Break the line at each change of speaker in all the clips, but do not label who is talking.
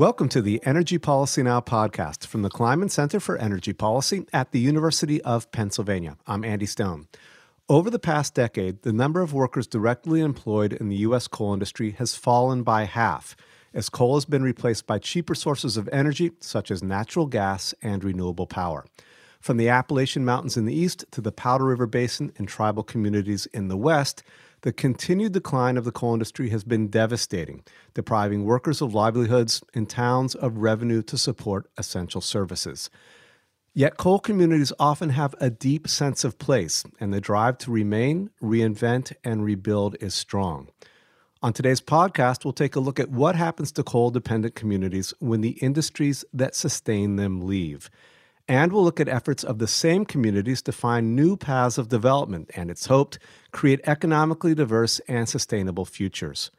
Welcome to the Energy Policy Now podcast from the Kleinman Center for Energy Policy at the University of Pennsylvania. I'm Andy Stone. Over the past decade, the number of workers directly employed in the U.S. coal industry has fallen by half, as coal has been replaced by cheaper sources of energy, such as natural gas and renewable power. From the Appalachian Mountains in the east to the Powder River Basin and tribal communities in the west, the continued decline of the coal industry has been devastating, depriving workers of livelihoods and towns of revenue to support essential services. Yet coal communities often have a deep sense of place, and the drive to remain, reinvent, and rebuild is strong. On today's podcast, we'll take a look at what happens to coal dependent communities when the industries that sustain them leave. And we'll look at efforts of the same communities to find new paths of development and, it's hoped, create economically diverse and sustainable futures.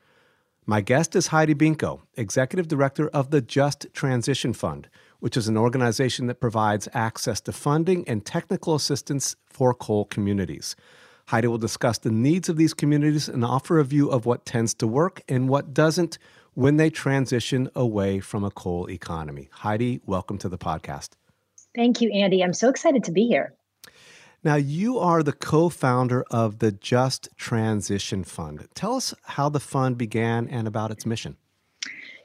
My guest is Heidi Binko, Executive Director of the Just Transition Fund, which is an organization that provides access to funding and technical assistance for coal communities. Heidi will discuss the needs of these communities and offer a view of what tends to work and what doesn't when they transition away from a coal economy. Heidi, welcome to the podcast.
Thank you, Andy. I'm so excited to be here.
Now, you are the co founder of the Just Transition Fund. Tell us how the fund began and about its mission.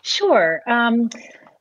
Sure. Um,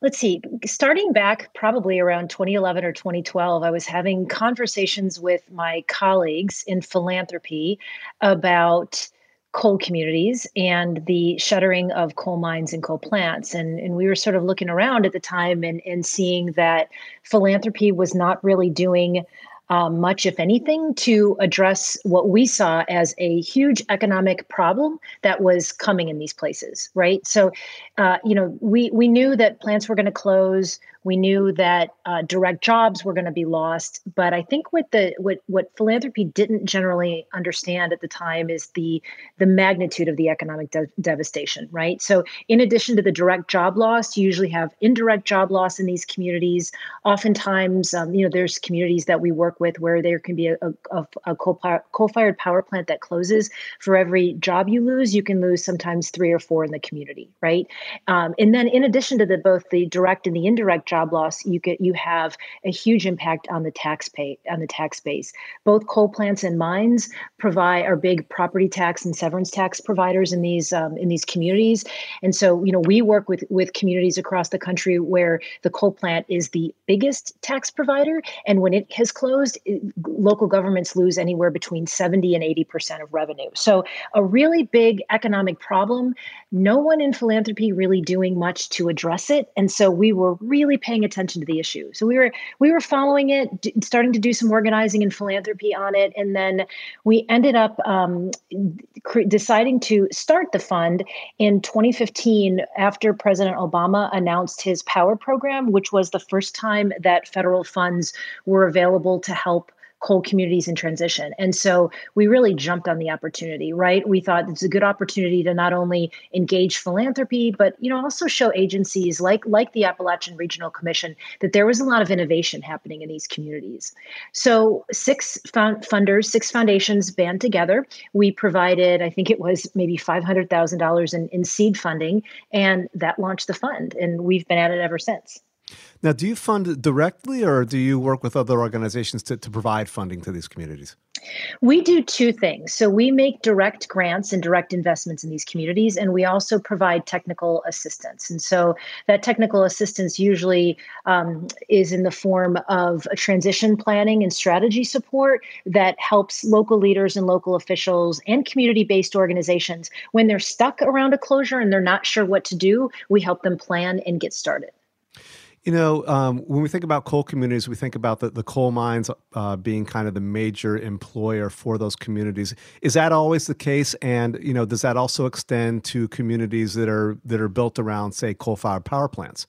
let's see, starting back probably around 2011 or 2012, I was having conversations with my colleagues in philanthropy about coal communities and the shuttering of coal mines and coal plants. And, and we were sort of looking around at the time and, and seeing that philanthropy was not really doing um, much, if anything, to address what we saw as a huge economic problem that was coming in these places, right? So, uh, you know, we we knew that plants were going to close. We knew that uh, direct jobs were going to be lost, but I think what the what what philanthropy didn't generally understand at the time is the the magnitude of the economic de- devastation. Right. So, in addition to the direct job loss, you usually have indirect job loss in these communities. Oftentimes, um, you know, there's communities that we work with where there can be a, a, a coal coal-fired power plant that closes. For every job you lose, you can lose sometimes three or four in the community. Right. Um, and then, in addition to the both the direct and the indirect job loss, you get you have a huge impact on the tax pay on the tax base. Both coal plants and mines provide are big property tax and severance tax providers in these um, in these communities. And so, you know, we work with with communities across the country where the coal plant is the biggest tax provider, and when it has closed, it, local governments lose anywhere between 70 and 80 percent of revenue. So, a really big economic problem. No one in philanthropy really doing much to address it, and so we were really paying attention to the issue. So we were we were following it, d- starting to do some organizing and philanthropy on it, and then we ended up um, deciding to start the fund in 2015 after President Obama announced his Power program, which was the first time that federal funds were available to help coal communities in transition. And so we really jumped on the opportunity, right? We thought it's a good opportunity to not only engage philanthropy, but you know also show agencies like like the Appalachian Regional Commission that there was a lot of innovation happening in these communities. So six found funders, six foundations band together. We provided, I think it was maybe five hundred thousand dollars in, in seed funding, and that launched the fund. And we've been at it ever since.
Now, do you fund directly or do you work with other organizations to, to provide funding to these communities?
We do two things. So we make direct grants and direct investments in these communities, and we also provide technical assistance. And so that technical assistance usually um, is in the form of transition planning and strategy support that helps local leaders and local officials and community based organizations when they're stuck around a closure and they're not sure what to do. We help them plan and get started.
You know, um, when we think about coal communities, we think about the, the coal mines uh, being kind of the major employer for those communities. Is that always the case? And you know, does that also extend to communities that are that are built around, say, coal-fired power plants?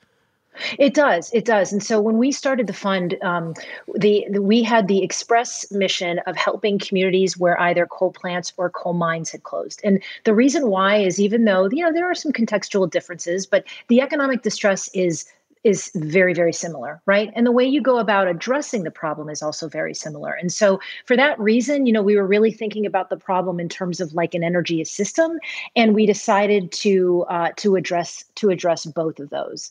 It does. It does. And so when we started the fund, um, the, the, we had the express mission of helping communities where either coal plants or coal mines had closed. And the reason why is even though you know there are some contextual differences, but the economic distress is is very very similar right? And the way you go about addressing the problem is also very similar. And so for that reason you know we were really thinking about the problem in terms of like an energy system and we decided to uh, to address to address both of those.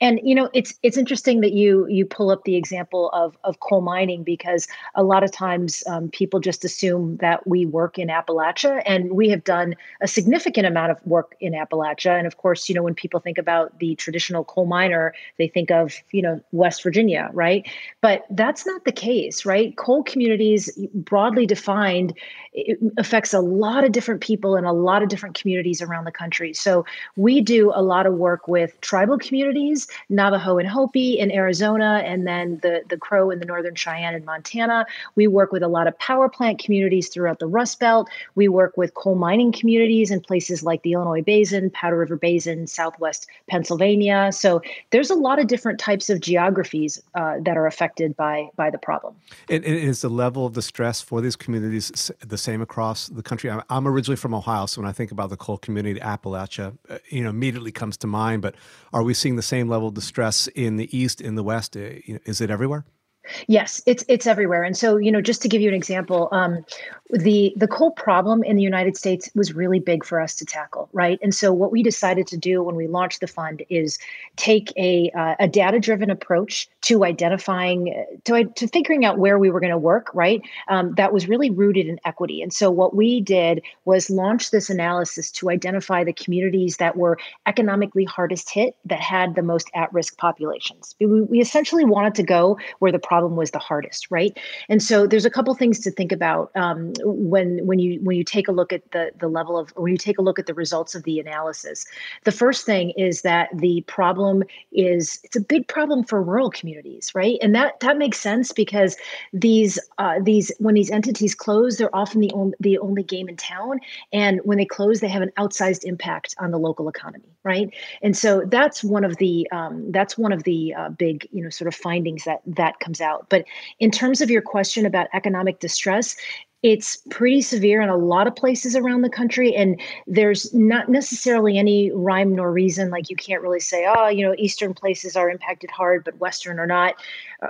And you know it's it's interesting that you you pull up the example of of coal mining because a lot of times um, people just assume that we work in appalachia and we have done a significant amount of work in appalachia. And of course you know when people think about the traditional coal miner they think of you know west virginia right? But that's not the case right? Coal communities broadly defined affects a lot of different people in a lot of different communities around the country. So we do a lot of work with tribal communities navajo and hopi in arizona and then the the crow in the northern cheyenne in montana. We work with a lot of power plant communities throughout the rust belt. We work with coal mining communities in places like the illinois basin powder river basin southwest pennsylvania. So there's a lot of different types of geographies uh, that are affected by by the problem.
And, and is the level of distress for these communities the same across the country? I'm originally from Ohio, so when I think about the coal community, Appalachia, uh, you know, immediately comes to mind. But are we seeing the same level of distress in the east, in the west? Uh, is it everywhere?
Yes, it's it's everywhere. And so, you know, just to give you an example, um, the the coal problem in the United States was really big for us to tackle, right? And so, what we decided to do when we launched the fund is take a uh, a data driven approach to identifying to to figuring out where we were going to work, right? Um, that was really rooted in equity. And so, what we did was launch this analysis to identify the communities that were economically hardest hit, that had the most at risk populations. We, we essentially wanted to go where the problem was the hardest, right? And so there's a couple things to think about um, when when you when you take a look at the the level of when you take a look at the results of the analysis. The first thing is that the problem is it's a big problem for rural communities, right? And that that makes sense because these uh, these when these entities close, they're often the only the only game in town, and when they close, they have an outsized impact on the local economy, right? And so that's one of the um, that's one of the uh, big you know sort of findings that that comes out. But in terms of your question about economic distress, it's pretty severe in a lot of places around the country and there's not necessarily any rhyme nor reason like you can't really say oh you know eastern places are impacted hard but western are not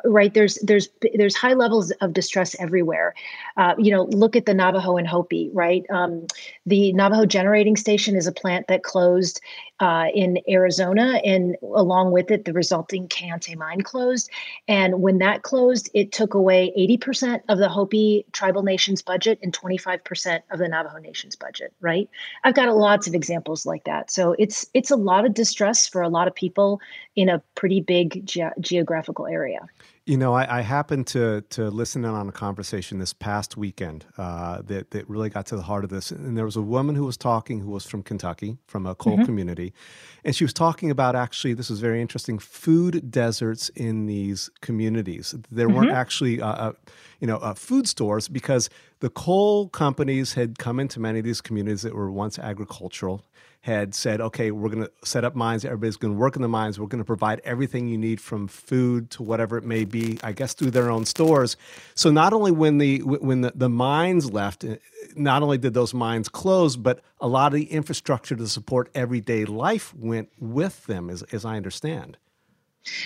right there's there's there's high levels of distress everywhere uh, you know look at the navajo and hopi right um, the navajo generating station is a plant that closed uh, in Arizona, and along with it, the resulting Kayenta mine closed. And when that closed, it took away 80% of the Hopi tribal nation's budget and 25% of the Navajo nation's budget. Right? I've got lots of examples like that. So it's it's a lot of distress for a lot of people in a pretty big ge- geographical area.
You know, I, I, happened to to listen in on a conversation this past weekend uh, that that really got to the heart of this. And there was a woman who was talking who was from Kentucky, from a coal mm-hmm. community, and she was talking about actually this was very interesting food deserts in these communities. There mm-hmm. weren't actually. Uh, uh, you know, uh, food stores because the coal companies had come into many of these communities that were once agricultural had said, okay, we're going to set up mines. Everybody's going to work in the mines. We're going to provide everything you need from food to whatever it may be, I guess, through their own stores. So not only when the when the, the mines left, eh, not only did those mines close, but a lot of the infrastructure to support everyday life went with them, as, as I understand.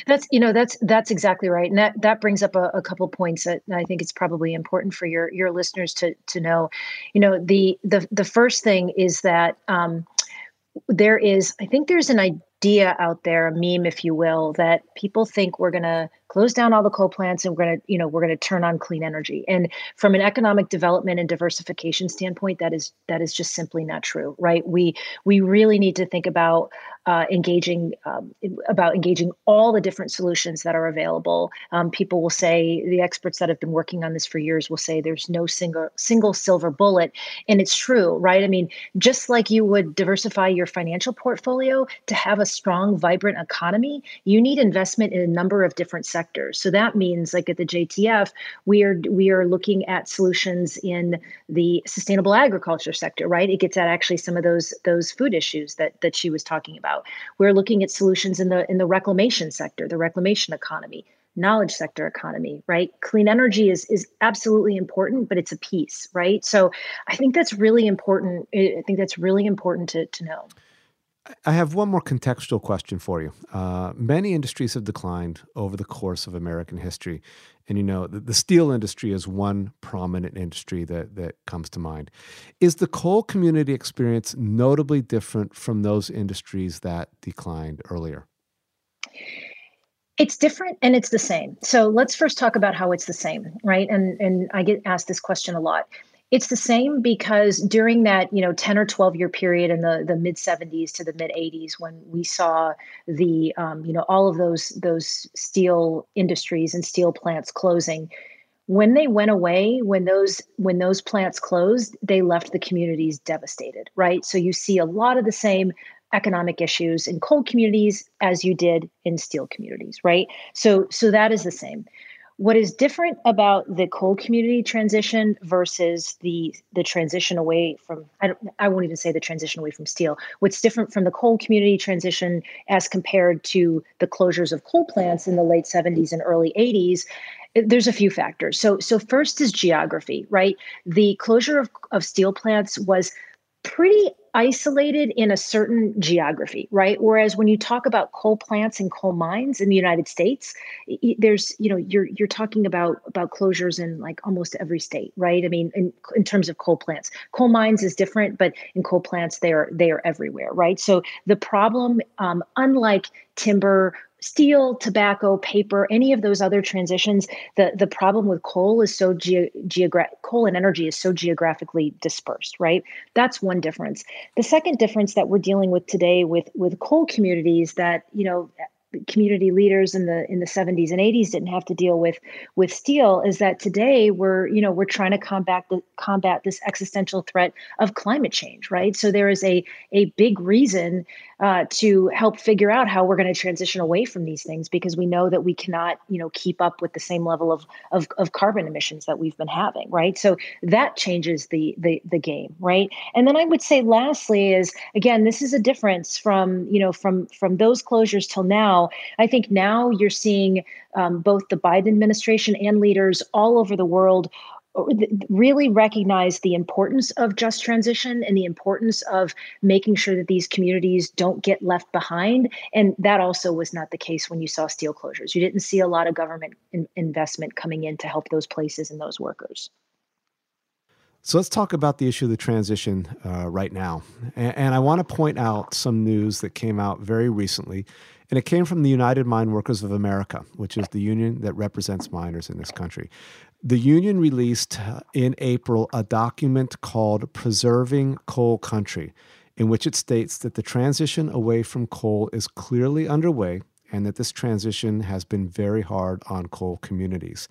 That's you know that's that's exactly right, and that that brings up a, a couple points that I think it's probably important for your your listeners to to know. You know the the the first thing is that um, there is I think there's an idea out there, a meme, if you will, that people think we're going to close down all the coal plants and we're going to, you know, we're going to turn on clean energy. And from an economic development and diversification standpoint, that is that is just simply not true, right? We we really need to think about uh, engaging um, about engaging all the different solutions that are available. Um, people will say the experts that have been working on this for years will say there's no single single silver bullet, and it's true, right? I mean, just like you would diversify your financial portfolio to have a strong, vibrant economy, you need investment in a number of different sectors. So that means, like at the JTF, we are we are looking at solutions in the sustainable agriculture sector, right? It gets at actually some of those those food issues that that she was talking about about. We're looking at solutions in the in the reclamation sector, the reclamation economy, knowledge sector economy, right? Clean energy is is absolutely important, but it's a piece, right? So I think that's really important. I think that's really important to to know.
I have one more contextual question for you. Uh, many industries have declined over the course of American history. And you know, the, the, steel industry is one prominent industry that, that comes to mind. Is the coal community experience notably different from those industries that declined earlier?
It's different and it's the same. So let's first talk about how it's the same, right? And and I get asked this question a lot. It's the same because during that, you know, 10 or 12 year period in the, the mid 70s to the mid 80s, when we saw the, um, you know, all of those those steel industries and steel plants closing, when they went away, when those when those plants closed, they left the communities devastated, right? So you see a lot of the same economic issues in coal communities as you did in steel communities, right? So so that is the same. What is different about the coal community transition versus the the transition away from I don't I won't even say the transition away from steel. What's different from the coal community transition as compared to the closures of coal plants in the late 70s and early 80s there's a few factors. So so first is geography, right? The closure of, of steel plants was pretty isolated in a certain geography, right? Whereas when you talk about coal plants and coal mines in the United States, there's you know you're you're talking about about closures in like almost every state, right? I mean, in in terms of coal plants, coal mines is different, but in coal plants they are they are everywhere, right? So the problem, um, unlike timber steel, tobacco, paper, any of those other transitions, the the problem with coal is so ge- geogra- coal and energy is so geographically dispersed, right? That's one difference. The second difference that we're dealing with today with with coal communities that, you know, community leaders in the in the 70s and 80s didn't have to deal with with steel is that today we're you know we're trying to combat the combat this existential threat of climate change right so there is a a big reason uh, to help figure out how we're going to transition away from these things because we know that we cannot you know keep up with the same level of, of, of carbon emissions that we've been having right? So that changes the, the the game right? And then i would say lastly is again this is a difference from you know from from those closures till now. I think now you're seeing um, both the biden administration and leaders all over the world really recognize the importance of just transition and the importance of making sure that these communities don't get left behind. And that also was not the case when you saw steel closures. You didn't see a lot of government in- investment coming in to help those places and those workers.
So let's talk about the issue of the transition uh, right now. And, and I want to point out some news that came out very recently. And it came from the United Mine Workers of America, which is the union that represents miners in this country. The union released uh, in April a document called Preserving Coal Country, in which it states that the transition away from coal is clearly underway and that this transition has been very hard on coal communities.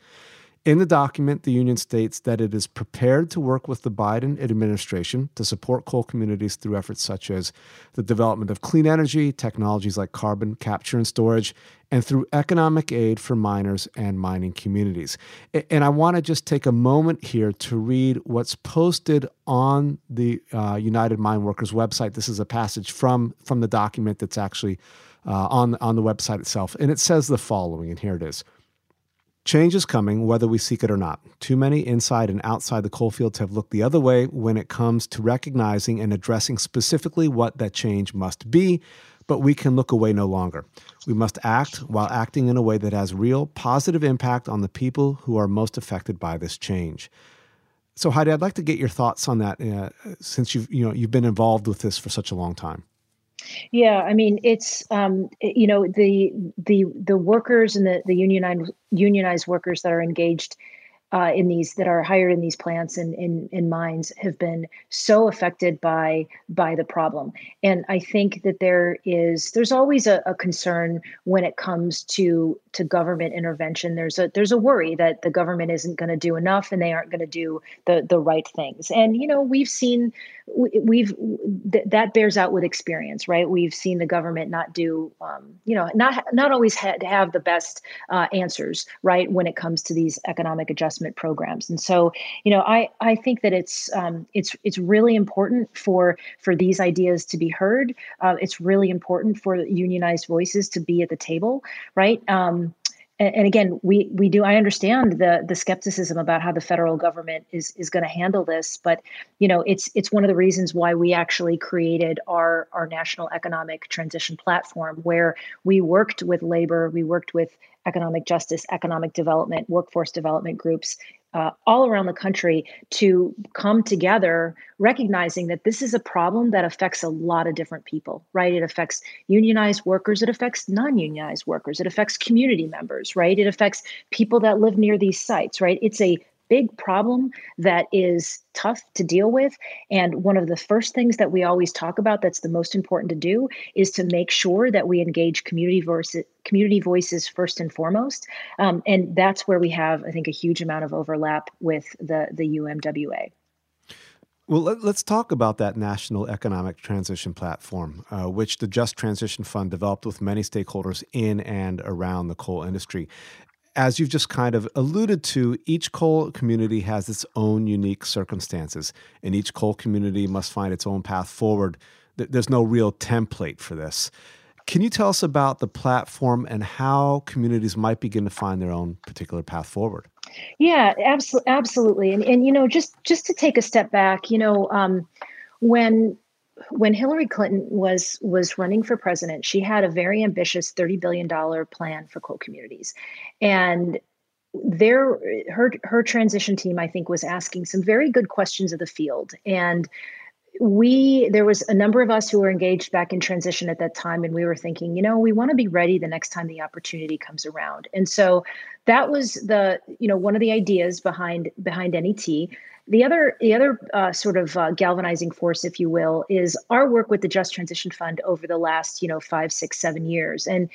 In the document, the union states that it is prepared to work with the Biden administration to support coal communities through efforts such as the development of clean energy, technologies like carbon capture and storage, and through economic aid for miners and mining communities. And I want to just take a moment here to read what's posted on the uh, United Mine Workers website. This is a passage from, from the document that's actually uh, on, on the website itself. And it says the following, and here it is. Change is coming, whether we seek it or not. Too many inside and outside the coalfields have looked the other way when it comes to recognizing and addressing specifically what that change must be, but we can look away no longer. We must act while acting in a way that has real positive impact on the people who are most affected by this change. So, Heidi, I'd like to get your thoughts on that uh, since you've you know you've been involved with this for such a long time.
Yeah, I mean, it's um, you know the the the workers and the the unionized unionized workers that are engaged uh, in these that are hired in these plants and in, in mines have been so affected by by the problem. And i think that there is there's always a, a concern when it comes to to government intervention. There's a there's a worry that the government isn't going to do enough and they aren't going to do the the right things. And you know we've seen we've th- that bears out with experience right? We've seen the government not do um, you know not not always ha- have the best uh, answers right when it comes to these economic adjustments investment programs. And so, you know, I I think that it's um, it's it's really important for for these ideas to be heard. Uh, it's really important for unionized voices to be at the table, right? Um, and, again, we we do. I understand the the skepticism about how the federal government is is going to handle this, but you know, it's it's one of the reasons why we actually created our our national economic transition platform, where we worked with labor, we worked with economic justice, economic development, workforce development groups uh, all around the country to come together, recognizing that this is a problem that affects a lot of different people, right? It affects unionized workers, it affects non unionized workers, it affects community members, right? It affects people that live near these sites, right? It's a big problem that is tough to deal with. And one of the first things that we always talk about that's the most important to do is to make sure that we engage community voices, community voices first and foremost. Um, and that's where we have, I think, a huge amount of overlap with the, the UMWA.
Well, let, us talk about that National Economic Transition Platform, uh, which the Just Transition Fund developed with many stakeholders in and around the coal industry as you've just kind of alluded to, each coal community has its own unique circumstances, and each coal community must find its own path forward. There's no real template for this. Can you tell us about the platform and how communities might begin to find their own particular path forward?
Yeah, absolutely, absolutely. And and you know, just just to take a step back, you know, um, when when Hillary Clinton was was running for president, she had a very ambitious thirty billion dollar plan for coal communities, and there her her transition team I think was asking some very good questions of the field. And we there was a number of us who were engaged back in transition at that time and we were thinking you know we want to be ready the next time the opportunity comes around. And so that was the you know one of the ideas behind behind net the other, the other uh, sort of uh, galvanizing force, if you will, is our work with the Just Transition Fund over the last, you know, five, six, seven years. And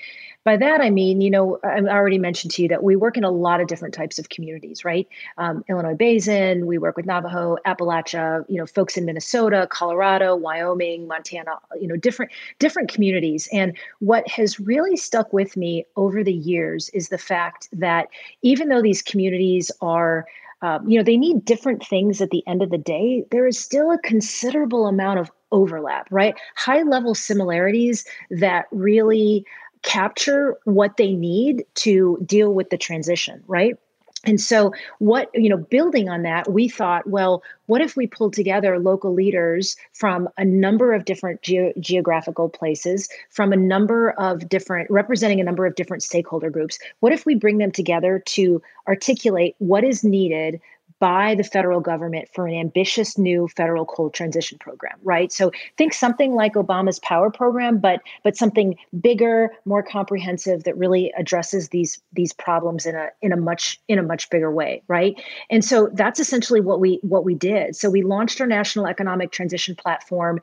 by that I mean, you know, I already mentioned to you that we work in a lot of different types of communities, right? Um, Illinois Basin, we work with Navajo, Appalachia, you know, folks in Minnesota, Colorado, Wyoming, Montana, you know, different different communities. And what has really stuck with me over the years is the fact that even though these communities are um, you know they need different things at the end of the day there is still a considerable amount of overlap right? High level similarities that really capture what they need to deal with the transition right and so what you know building on that we thought well what if we pulled together local leaders from a number of different ge- geographical places from a number of different representing a number of different stakeholder groups? What if we bring them together to articulate what is needed by the federal government for an ambitious new federal coal transition program right? So think something like obama's power program but but something bigger more comprehensive that really addresses these these problems in a in a much in a much bigger way right? And so that's essentially what we what we did. So we launched our national economic transition platform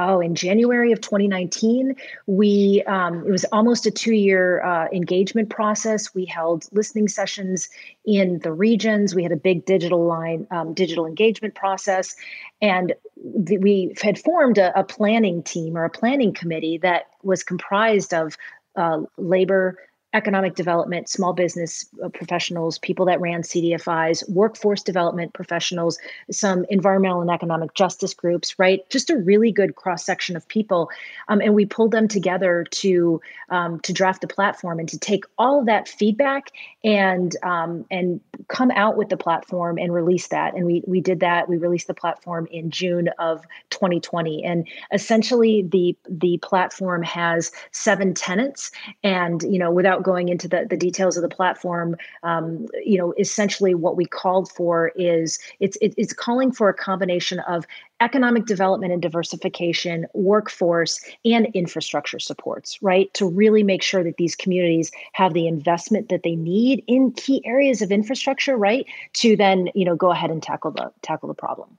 oh, in January of 2019, we um, it was almost a two-year uh, engagement process. We held listening sessions in the regions. We had a big digital line, um, digital engagement process, and we had formed a, a planning team or a planning committee that was comprised of uh, labor economic development, small business uh, professionals, people that ran CDFIs, workforce development professionals, some environmental and economic justice groups, right? Just a really good cross section of people, um, and we pulled them together to um, to draft the platform and to take all of that feedback and um, and come out with the platform and release that. And we we did that. We released the platform in June of 2020, and essentially the the platform has seven tenets, and you know without without going into the, the details of the platform, um, you know, essentially what we called for is it's it, it's calling for a combination of economic development and diversification, workforce, and infrastructure supports, right? To really make sure that these communities have the investment that they need in key areas of infrastructure, right? To then, you know, go ahead and tackle the tackle the problem.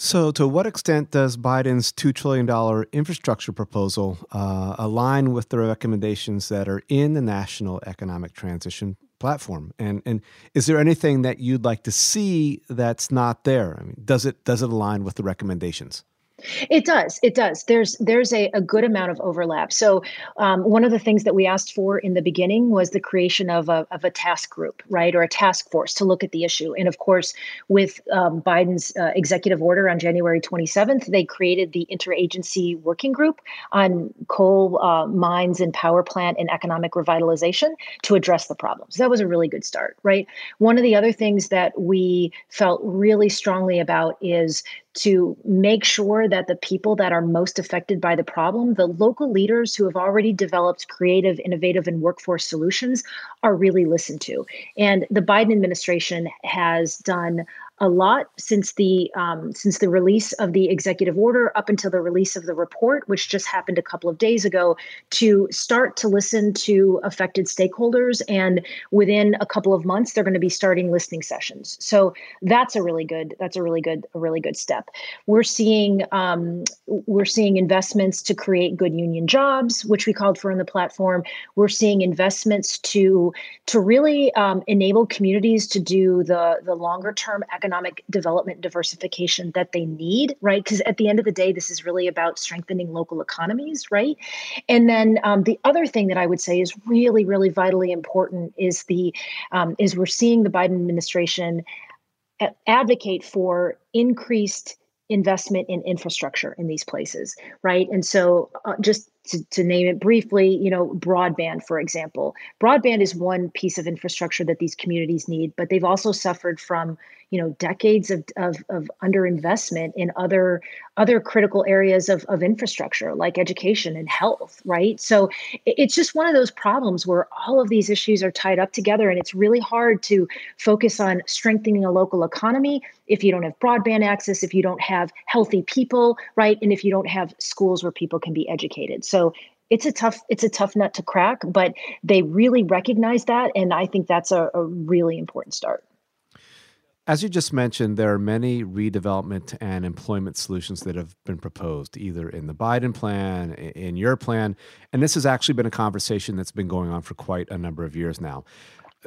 So, to what extent does Biden's $2 trillion infrastructure proposal uh, align with the recommendations that are in the National Economic Transition Platform? And, and is there anything that you'd like to see that's not there? I mean, does it, does it align with the recommendations?
It does. It does. There's there's a, a good amount of overlap. So um, one of the things that we asked for in the beginning was the creation of a of a task group, right, or a task force to look at the issue. And of course, with um, Biden's uh, executive order on January 27th, they created the interagency working group on coal uh, mines and power plant and economic revitalization to address the problems. That was a really good start, right? One of the other things that we felt really strongly about is to make sure that the people that are most affected by the problem, the local leaders who have already developed creative, innovative, and workforce solutions, are really listened to. And the Biden administration has done a lot since the um, since the release of the executive order up until the release of the report, which just happened a couple of days ago, to start to listen to affected stakeholders. And within a couple of months, they're going to be starting listening sessions. So that's a really good that's a really good a really good step. We're seeing um, we're seeing investments to create good union jobs, which we called for in the platform. We're seeing investments to to really um, enable communities to do the the longer term economic economic development diversification that they need, right? Because at the end of the day, this is really about strengthening local economies, right? And then um, the other thing that I would say is really, really vitally important is the um, is we're seeing the Biden administration advocate for increased investment in infrastructure in these places, right? And so, uh, just to, to, name it briefly, you know, broadband, for example. Broadband is one piece of infrastructure that these communities need, but they've also suffered from, you know, decades of, of, of underinvestment in other other critical areas of, of infrastructure like education and health, right? So it's just one of those problems where all of these issues are tied up together, and it's really hard to focus on strengthening a local economy if you don't have broadband access, if you don't have healthy people, right? And if you don't have schools where people can be educated. So it's a tough it's a tough nut to crack, but they really recognize that, and I think that's a, a really important start.
As you just mentioned, there are many redevelopment and employment solutions that have been proposed, either in the Biden plan, in your plan. And this has actually been a conversation that's been going on for quite a number of years now.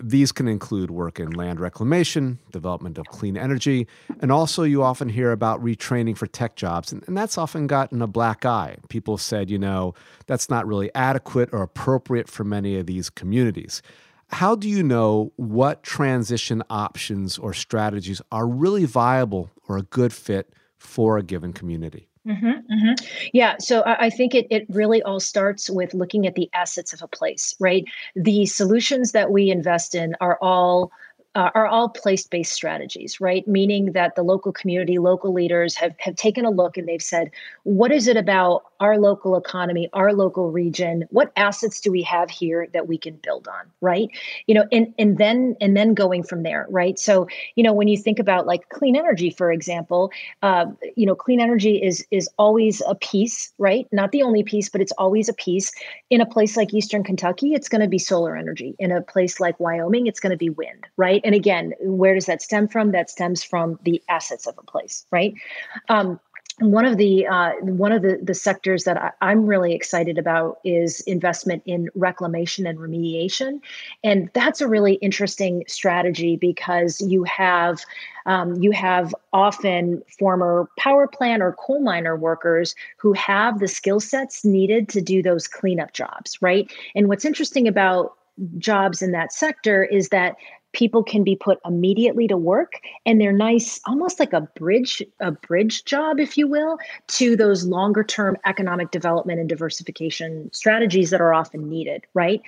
These can include work in land reclamation, development of clean energy, and also you often hear about retraining for tech jobs. And, and, that's often gotten a black eye. People said, you know, that's not really adequate or appropriate for many of these communities. How do you know what transition options or strategies are really viable or a good fit for a given community?
Mm-hmm, mm-hmm. Yeah, so I, I think it it really all starts with looking at the assets of a place, right? The solutions that we invest in are all uh, are all place-based strategies, right? Meaning that the local community, local leaders have have taken a look and they've said, what is it about our local economy, our local region? What assets do we have here that we can build on, right? You know, and and then and then going from there, right? So you know, when you think about like clean energy, for example, uh, you know, clean energy is is always a piece, right? Not the only piece, but it's always a piece. In a place like Eastern Kentucky, it's going to be solar energy. In a place like Wyoming, it's going to be wind, right? And again, where does that stem from? That stems from the assets of a place, right? Um, one of the uh, one of the, the sectors that I, am really excited about is investment in reclamation and remediation, and that's a really interesting strategy because you have um, you have often former power plant or coal miner workers who have the skill sets needed to do those cleanup jobs, right? And what's interesting about jobs in that sector is that people can be put immediately to work and they're nice almost like a bridge a bridge job if you will to those longer term economic development and diversification strategies that are often needed right?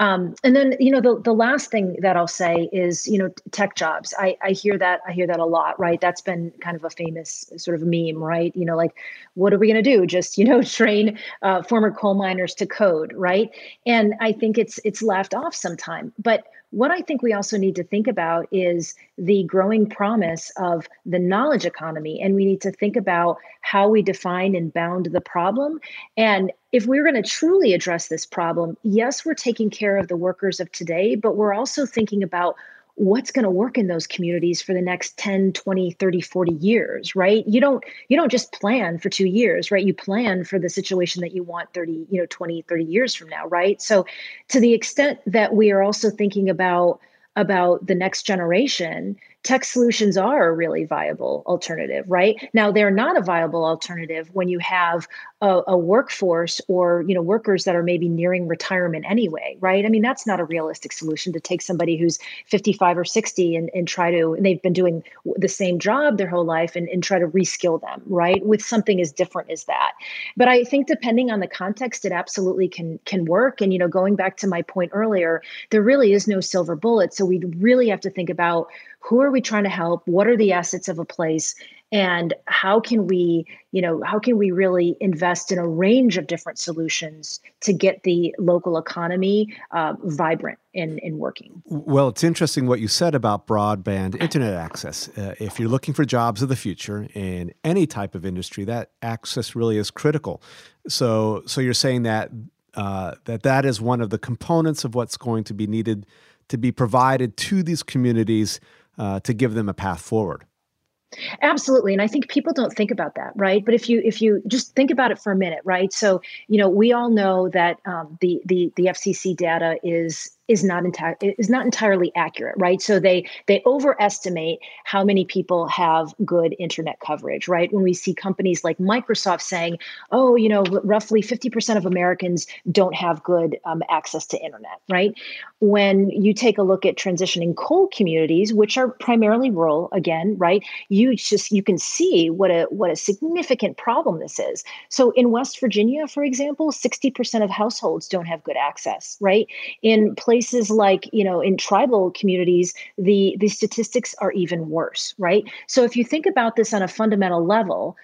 Um, and then you know the, the last thing that i'll say is you know tech jobs. I, I hear that i hear that a lot right? That's been kind of a famous sort of meme right? You know like what are we going to do? Just you know train uh, former coal miners to code right? And i think it's it's left off sometime but what I think we also need to think about is the growing promise of the knowledge economy. And we need to think about how we define and bound the problem. And if we're going to truly address this problem, yes, we're taking care of the workers of today, but we're also thinking about what's going to work in those communities for the next 10 20 30 40 years right? You don't you don't just plan for two years right? You plan for the situation that you want 30 you know 20 30 years from now right? So to the extent that we are also thinking about about the next generation tech solutions are a really viable alternative, right? Now they're not a viable alternative when you have a, a, workforce or you know workers that are maybe nearing retirement anyway, right? I mean that's not a realistic solution to take somebody who's 55 or 60 and, and try to and they've been doing the same job their whole life and, and try to reskill them, right? With something as different as that. But I think depending on the context, it absolutely can can work. And you know, going back to my point earlier, there really is no silver bullet. So we really have to think about who are we trying to help? What are the assets of a place? And how can we you know how can we really invest in a range of different solutions to get the local economy uh, vibrant and, and working?
Well it's interesting what you said about broadband internet access. Uh, if you're looking for jobs of the future in any type of industry that access really is critical. So so you're saying that uh, that that is one of the components of what's going to be needed to be provided to these communities uh, to give them a path forward.
Absolutely, and I think people don't think about that, right? But if you if you just think about it for a minute, right? So you know, we all know that um, the the the FCC data is is not entire is not entirely accurate right? So they they overestimate how many people have good internet coverage right? When we see companies like microsoft saying oh you know roughly 50% of americans don't have good um, access to internet right? When you take a look at transitioning coal communities which are primarily rural again right you just you can see what a what a significant problem this is. So in west virginia for example 60% of households don't have good access right? In places places like you know in tribal communities the the statistics are even worse right so if you think about this on a fundamental level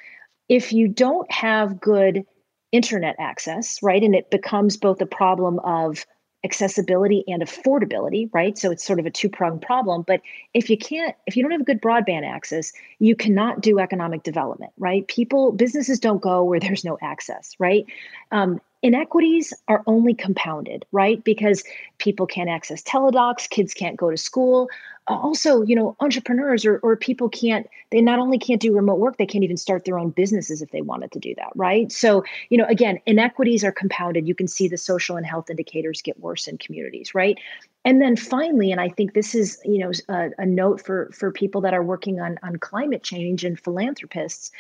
if you don't have good internet access right and it becomes both a problem of accessibility and affordability, right? So it's sort of a two pronged problem. But if you can't, if you don't have good broadband access, you cannot do economic development, right? People, businesses don't go where there's no access, right? Um, inequities are only compounded, right? Because people can't access teledocs, kids can't go to school. Uh, also, you know, entrepreneurs or, or people can't, they not only can't do remote work, they can't even start their own businesses if they wanted to do that, right? So, you know, again, inequities are compounded. You can see the social and health indicators get worse in communities, right? And then finally, and I think this is, you know, a, a note for for people that are working on on climate change and philanthropists,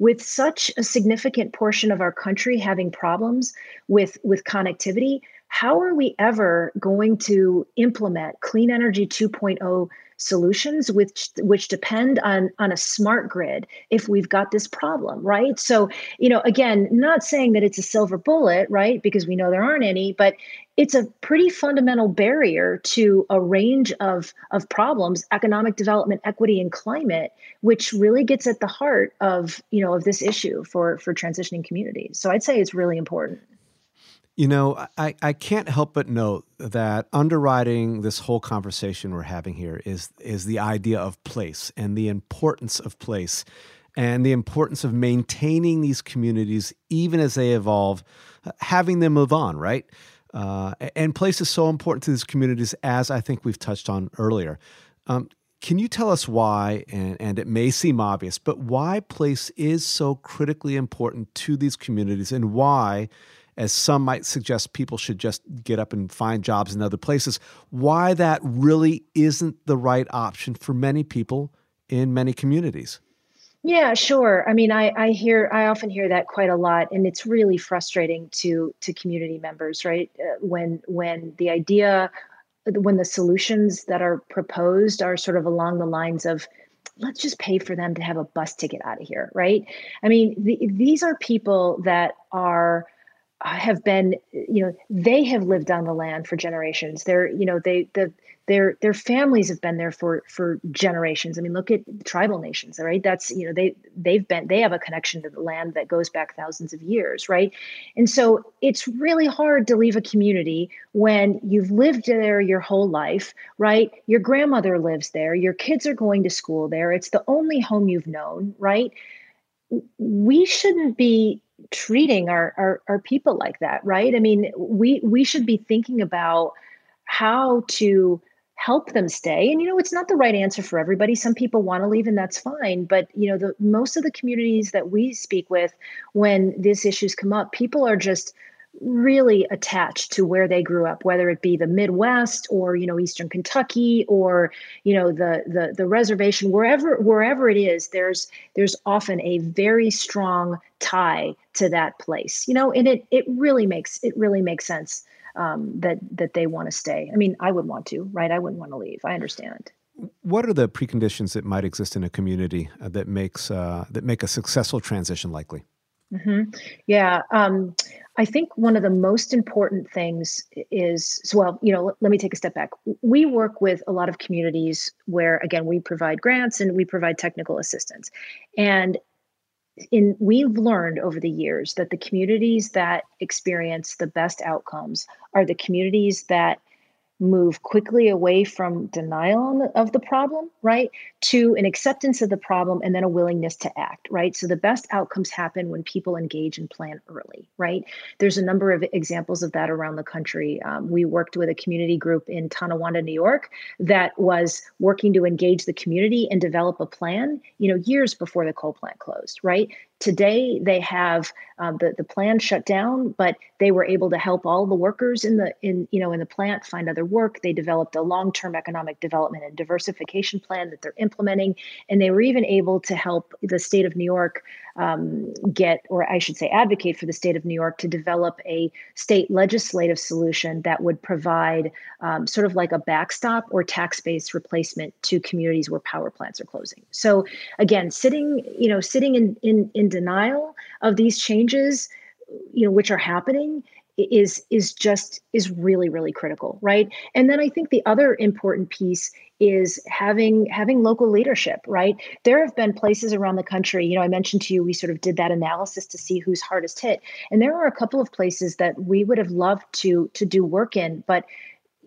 with such a significant portion of our country having problems with with connectivity how are we ever going to implement clean energy 2.0 solutions which which depend on on a smart grid if we've got this problem right? So you know again not saying that it's a silver bullet right? Because we know there aren't any but it's a pretty fundamental barrier to a range of of problems economic development equity and climate which really gets at the heart of you know of this issue for for transitioning communities so i'd say it's really important
you know, I, I can't help but note that underwriting this whole conversation we're having here is is the idea of place and the importance of place and the importance of maintaining these communities even as they evolve, having them move on, right? Uh, and place is so important to these communities, as I think we've touched on earlier. Um, can you tell us why, and, and it may seem obvious, but why place is so critically important to these communities and why? as some might suggest people should just get up and find jobs in other places, why that really isn't the right option for many people in many communities.
Yeah, sure. I mean, I, I hear, I often hear that quite a lot, and it's really frustrating to to community members, right? Uh, when when the idea, when the solutions that are proposed are sort of along the lines of, let's just pay for them to have a bus ticket out of here, right? I mean, the, these are people that are have been you know they have lived on the land for generations. They're you know they the their their families have been there for for generations. I mean look at tribal nations right? That's you know they they've been they have a connection to the land that goes back thousands of years right? And so it's really hard to leave a community when you've lived there your whole life right? Your grandmother lives there. Your kids are going to school there. It's the only home you've known right? We shouldn't be treating our, our, our people like that, right? I mean, we we should be thinking about how to help them stay. And you know, it's not the right answer for everybody. Some people want to leave and that's fine, but you know, the most of the communities that we speak with when these issues come up, people are just really attached to where they grew up whether it be the midwest or you know eastern kentucky or you know the the the reservation wherever wherever it is there's there's often a very strong tie to that place you know and it it really makes it really makes sense um, that that they want to stay i mean i would want to right i wouldn't want to leave i understand
what are the preconditions that might exist in a community uh, that makes uh, that make a successful transition likely
Mm-hmm. Yeah. Um, I think one of the most important things is so well, you know, let, me take a step back. We work with a lot of communities where, again, we provide grants and we provide technical assistance. And in we've learned over the years that the communities that experience the best outcomes are the communities that move quickly away from denial of the problem, right, to an acceptance of the problem and then a willingness to act, right? So the best outcomes happen when people engage and plan early, right? There's a number of examples of that around the country. Um, we worked with a community group in Tonawanda, New York, that was working to engage the community and develop a plan, you know, years before the coal plant closed, right? Today, they have um, the the plan shut down, but they were able to help all the workers in the in you know in the plant find other work. They developed a long term economic development and diversification plan that they're implementing, and they were even able to help the state of New York um, get, or I should say, advocate for the state of New York to develop a state legislative solution that would provide um, sort of like a backstop or tax based replacement to communities where power plants are closing. So again, sitting, you know, sitting in in, in denial of these changes, you know, which are happening is is just is really really critical right? And then i think the other important piece is having having local leadership right? There have been places around the country you know i mentioned to you we sort of did that analysis to see who's hardest hit. And there are a couple of places that we would have loved to to do work in but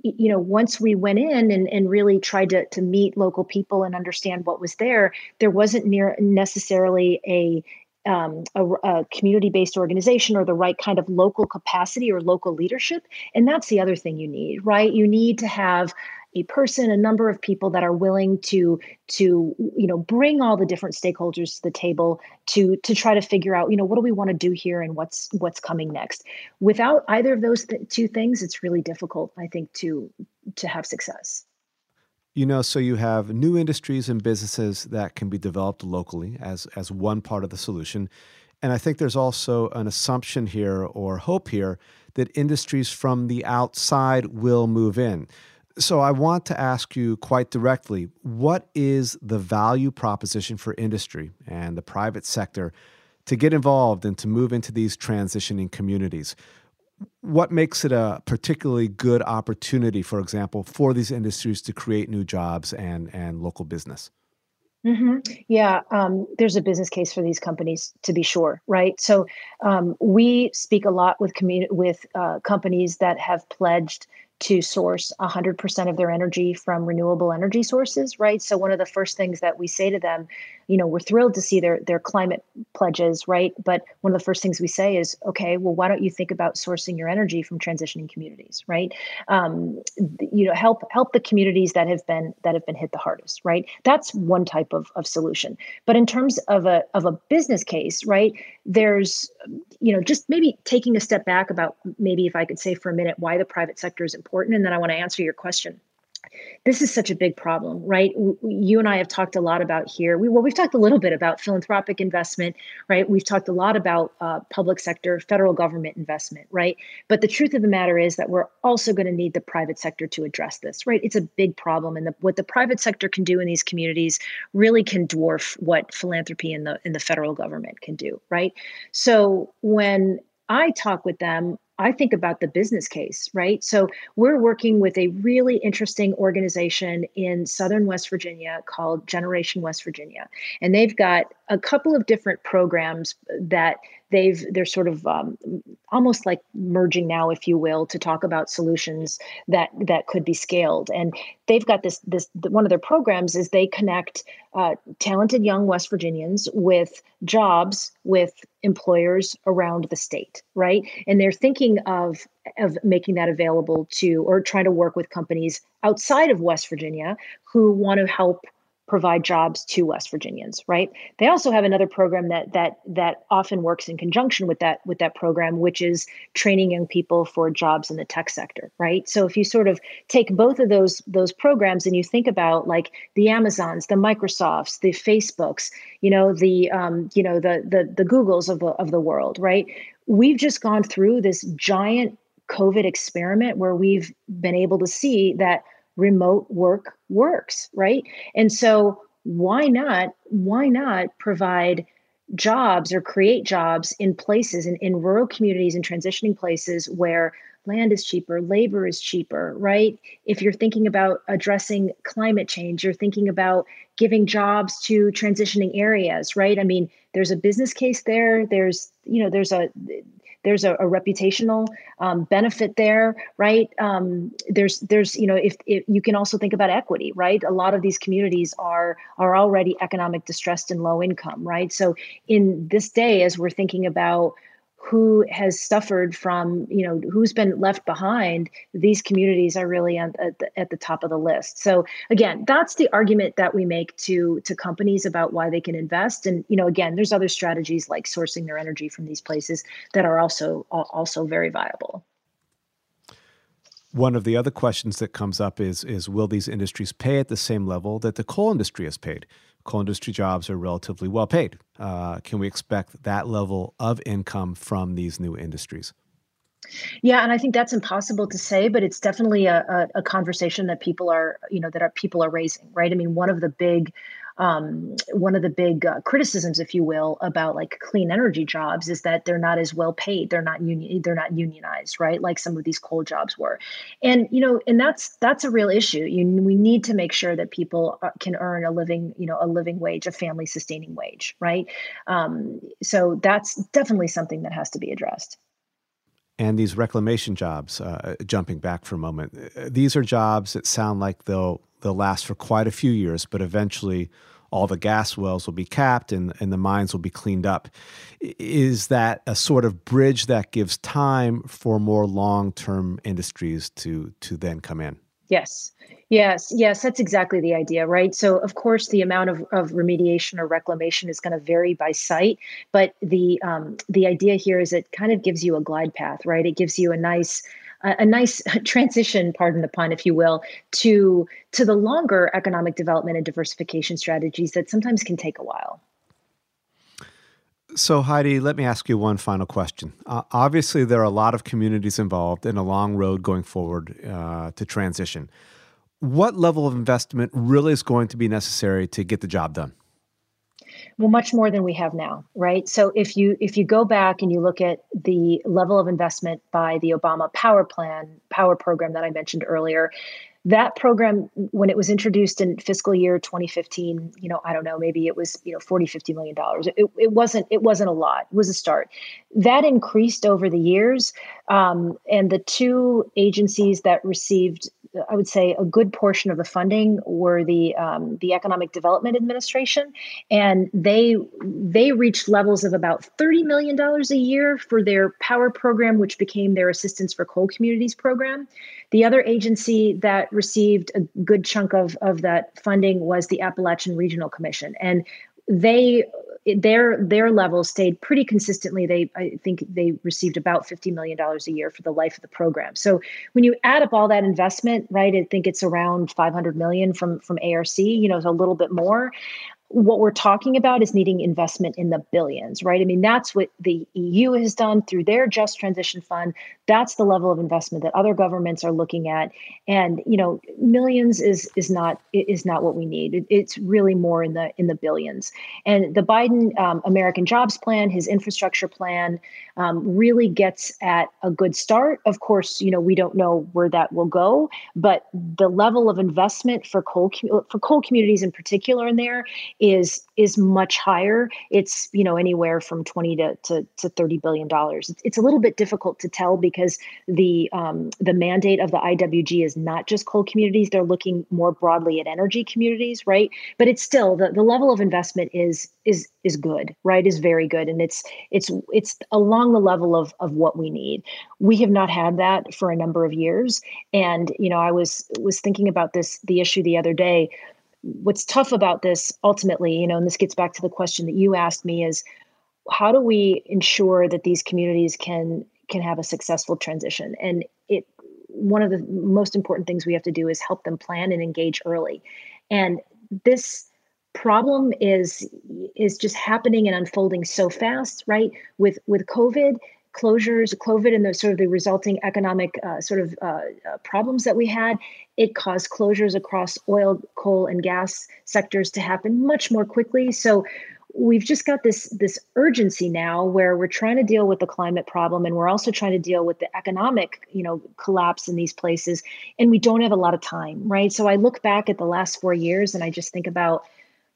you know once we went in and, and really tried to, to meet local people and understand what was there there wasn't near necessarily a um, a, a community based organization or the right kind of local capacity or local leadership. And that's the other thing you need, right? You need to have a person a number of people that are willing to to you know bring all the different stakeholders to the table to to try to figure out you know what do we want to do here and what's what's coming next without either of those th- two things it's really difficult i think to to have success
you know, so you have new industries and businesses that can be developed locally as as one part of the solution. And I think there's also an assumption here or hope here that industries from the outside will move in. So I want to ask you quite directly what is the value proposition for industry and the private sector to get involved and to move into these transitioning communities? What makes it a particularly good opportunity, for example, for these industries to create new jobs and, and local business?
Mm-hmm. Yeah, um, there's a business case for these companies to be sure, right? So um, we speak a lot with community with uh, companies that have pledged to source 100% of their energy from renewable energy sources, right? So one of the first things that we say to them, you know, we're thrilled to see their their climate pledges, right? But one of the first things we say is, okay, well, why don't you think about sourcing your energy from transitioning communities, right? Um, you know, help help the communities that have been that have been hit the hardest, right? That's one type of of solution. But in terms of a of a business case, right? There's, you know, just maybe taking a step back about maybe if I could say for a minute why the private sector is important important. And then I want to answer your question this is such a big problem, right? You and I have talked a lot about here. We, well, we've talked a little bit about philanthropic investment, right? We've talked a lot about uh, public sector, federal government investment, right? But the truth of the matter is that we're also going to need the private sector to address this, right? It's a big problem, and the, what the private sector can do in these communities really can dwarf what philanthropy in the in the federal government can do, right? So when I talk with them, I think about the business case, right? So we're working with a really interesting organization in Southern West Virginia called Generation West Virginia. And they've got a couple of different programs that they've they're sort of um, almost like merging now if you will to talk about solutions that that could be scaled. And they've got this this one of their programs is they connect uh, talented young west virginians with jobs with employers around the state right? And they're thinking of of making that available to or trying to work with companies outside of west virginia who want to help provide jobs to West Virginians, right? They also have another program that that that often works in conjunction with that with that program, which is training young people for jobs in the tech sector, right? So if you sort of take both of those those programs and you think about like the Amazons, the Microsofts, the Facebooks, you know, the um, you know the the the Googles of the of the world, right? We've just gone through this giant COVID experiment where we've been able to see that remote work works, right? And so why not why not provide jobs or create jobs in places in, in rural communities and transitioning places where land is cheaper, labor is cheaper, right? If you're thinking about addressing climate change, you're thinking about giving jobs to transitioning areas, right? I mean, there's a business case there. There's, you know, there's a there's a, a reputational um, benefit there, right? Um, there's there's you know if, if you can also think about equity, right? A lot of these communities are are already economic distressed and low income, right? So in this day, as we're thinking about who has suffered from you know who's been left behind these communities are really at, the, at the top of the list. So again that's the argument that we make to to companies about why they can invest. And you know again there's other strategies like sourcing their energy from these places that are also also very viable.
One of the other questions that comes up is is will these industries pay at the same level that the coal industry has paid coal industry jobs are relatively well paid. Uh, can we expect that level of income from these new industries?
Yeah, and I think that's impossible to say, but it's definitely a, a, a conversation that people are, you know, that are people are raising, right? I mean, one of the big um, one of the big uh, criticisms, if you will, about like clean energy jobs is that they're not as well paid. They're not union. They're not unionized, right? Like some of these coal jobs were, and you know, and that's that's a real issue. You, we need to make sure that people uh, can earn a living, you know, a living wage, a family sustaining wage, right? Um, so that's definitely something that has to be addressed.
And these reclamation jobs, uh, jumping back for a moment, uh, these are jobs that sound like they'll they'll last for quite a few years, but eventually all the gas wells will be capped and, and the mines will be cleaned up. Is that a sort of bridge that gives time for more long term industries to to then come in?
Yes. Yes, yes, that's exactly the idea, right? So, of course, the amount of, of remediation or reclamation is going to vary by site, but the um, the idea here is it kind of gives you a glide path, right? It gives you a nice a, nice transition, pardon the pun, if you will, to to the longer economic development and diversification strategies that sometimes can take a while.
So, Heidi, let me ask you one final question. Uh, obviously, there are a lot of communities involved in a long road going forward uh, to transition. What level of investment really is going to be necessary to get the job done?
Well much more than we have now right? So if you if you go back and you look at the level of investment by the obama power plan power program that i mentioned earlier that program when it was introduced in fiscal year 2015 you know i don't know maybe it was you know 40 50 million dollars. It, it wasn't it wasn't a lot. It was a start. That increased over the years um, and the two agencies that received I would say a good portion of the funding were the um, the Economic Development Administration, and they they reached levels of about thirty million dollars a year for their power program, which became their Assistance for Coal Communities program. The other agency that received a good chunk of of that funding was the Appalachian Regional Commission, and they their their levels stayed pretty consistently. They I think they received about fifty million dollars a year for the life of the program. So when you add up all that investment, right, I think it's around five hundred million from from ARC. You know, it's a little bit more what we're talking about is needing investment in the billions, right? I mean, that's what the EU has done through their Just Transition Fund. That's the level of investment that other governments are looking at, and you know, millions is is not is not what we need. It, it's really more in the in the billions. And the Biden um, American Jobs Plan, his infrastructure plan, um, really gets at a good start. Of course, you know, we don't know where that will go, but the level of investment for coal for coal communities in particular in there is is much higher. It's you know anywhere from twenty to to, to thirty billion dollars. It's, it's a little bit difficult to tell because the um, the mandate of the IWG is not just coal communities. They're looking more broadly at energy communities, right? But it's still the, the level of investment is is is good, right? Is very good, and it's it's it's along the level of of what we need. We have not had that for a number of years, and you know I was was thinking about this the issue the other day what's tough about this ultimately, you know, and this gets back to the question that you asked me is how do we ensure that these communities can can have a successful transition? And it one of the most important things we have to do is help them plan and engage early. And this problem is is just happening and unfolding so fast, right? With with COVID, closures, COVID, and the sort of the resulting economic uh, sort of uh, uh, problems that we had, it caused closures across oil, coal, and gas sectors to happen much more quickly. So we've just got this this urgency now where we're trying to deal with the climate problem and we're also trying to deal with the economic you know collapse in these places and we don't have a lot of time right so i look back at the last four years and i just think about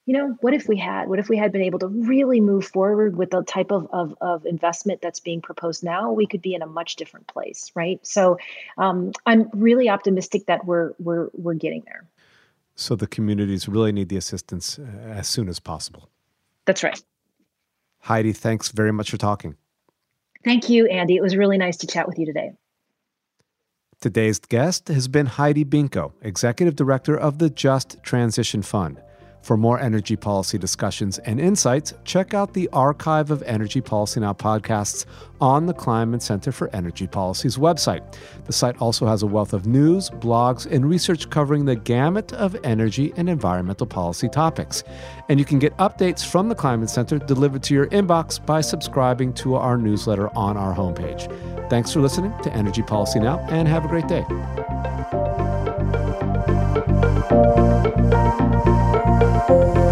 you know, what if we had? What if we had been able to really move forward with the type of, of, of investment that's being proposed now? We could be in a much different place, right? So um, I'm really optimistic that we're we're we're getting there.
So the communities really need the assistance uh, as soon as possible.
That's right.
Heidi, thanks very much for talking.
Thank you, Andy. It was really nice to chat with you today.
Today's guest has been Heidi Binko, Executive Director of the Just Transition Fund. For more energy policy discussions and insights, check out the archive of Energy Policy Now podcasts on the Kleinman Center for Energy Policy's website. The site also has a wealth of news, blogs, and research covering the gamut of energy and environmental policy topics. And you can get updates from the Kleinman Center delivered to your inbox by subscribing to our newsletter on our homepage. Thanks for listening to Energy Policy Now and have a great day. Música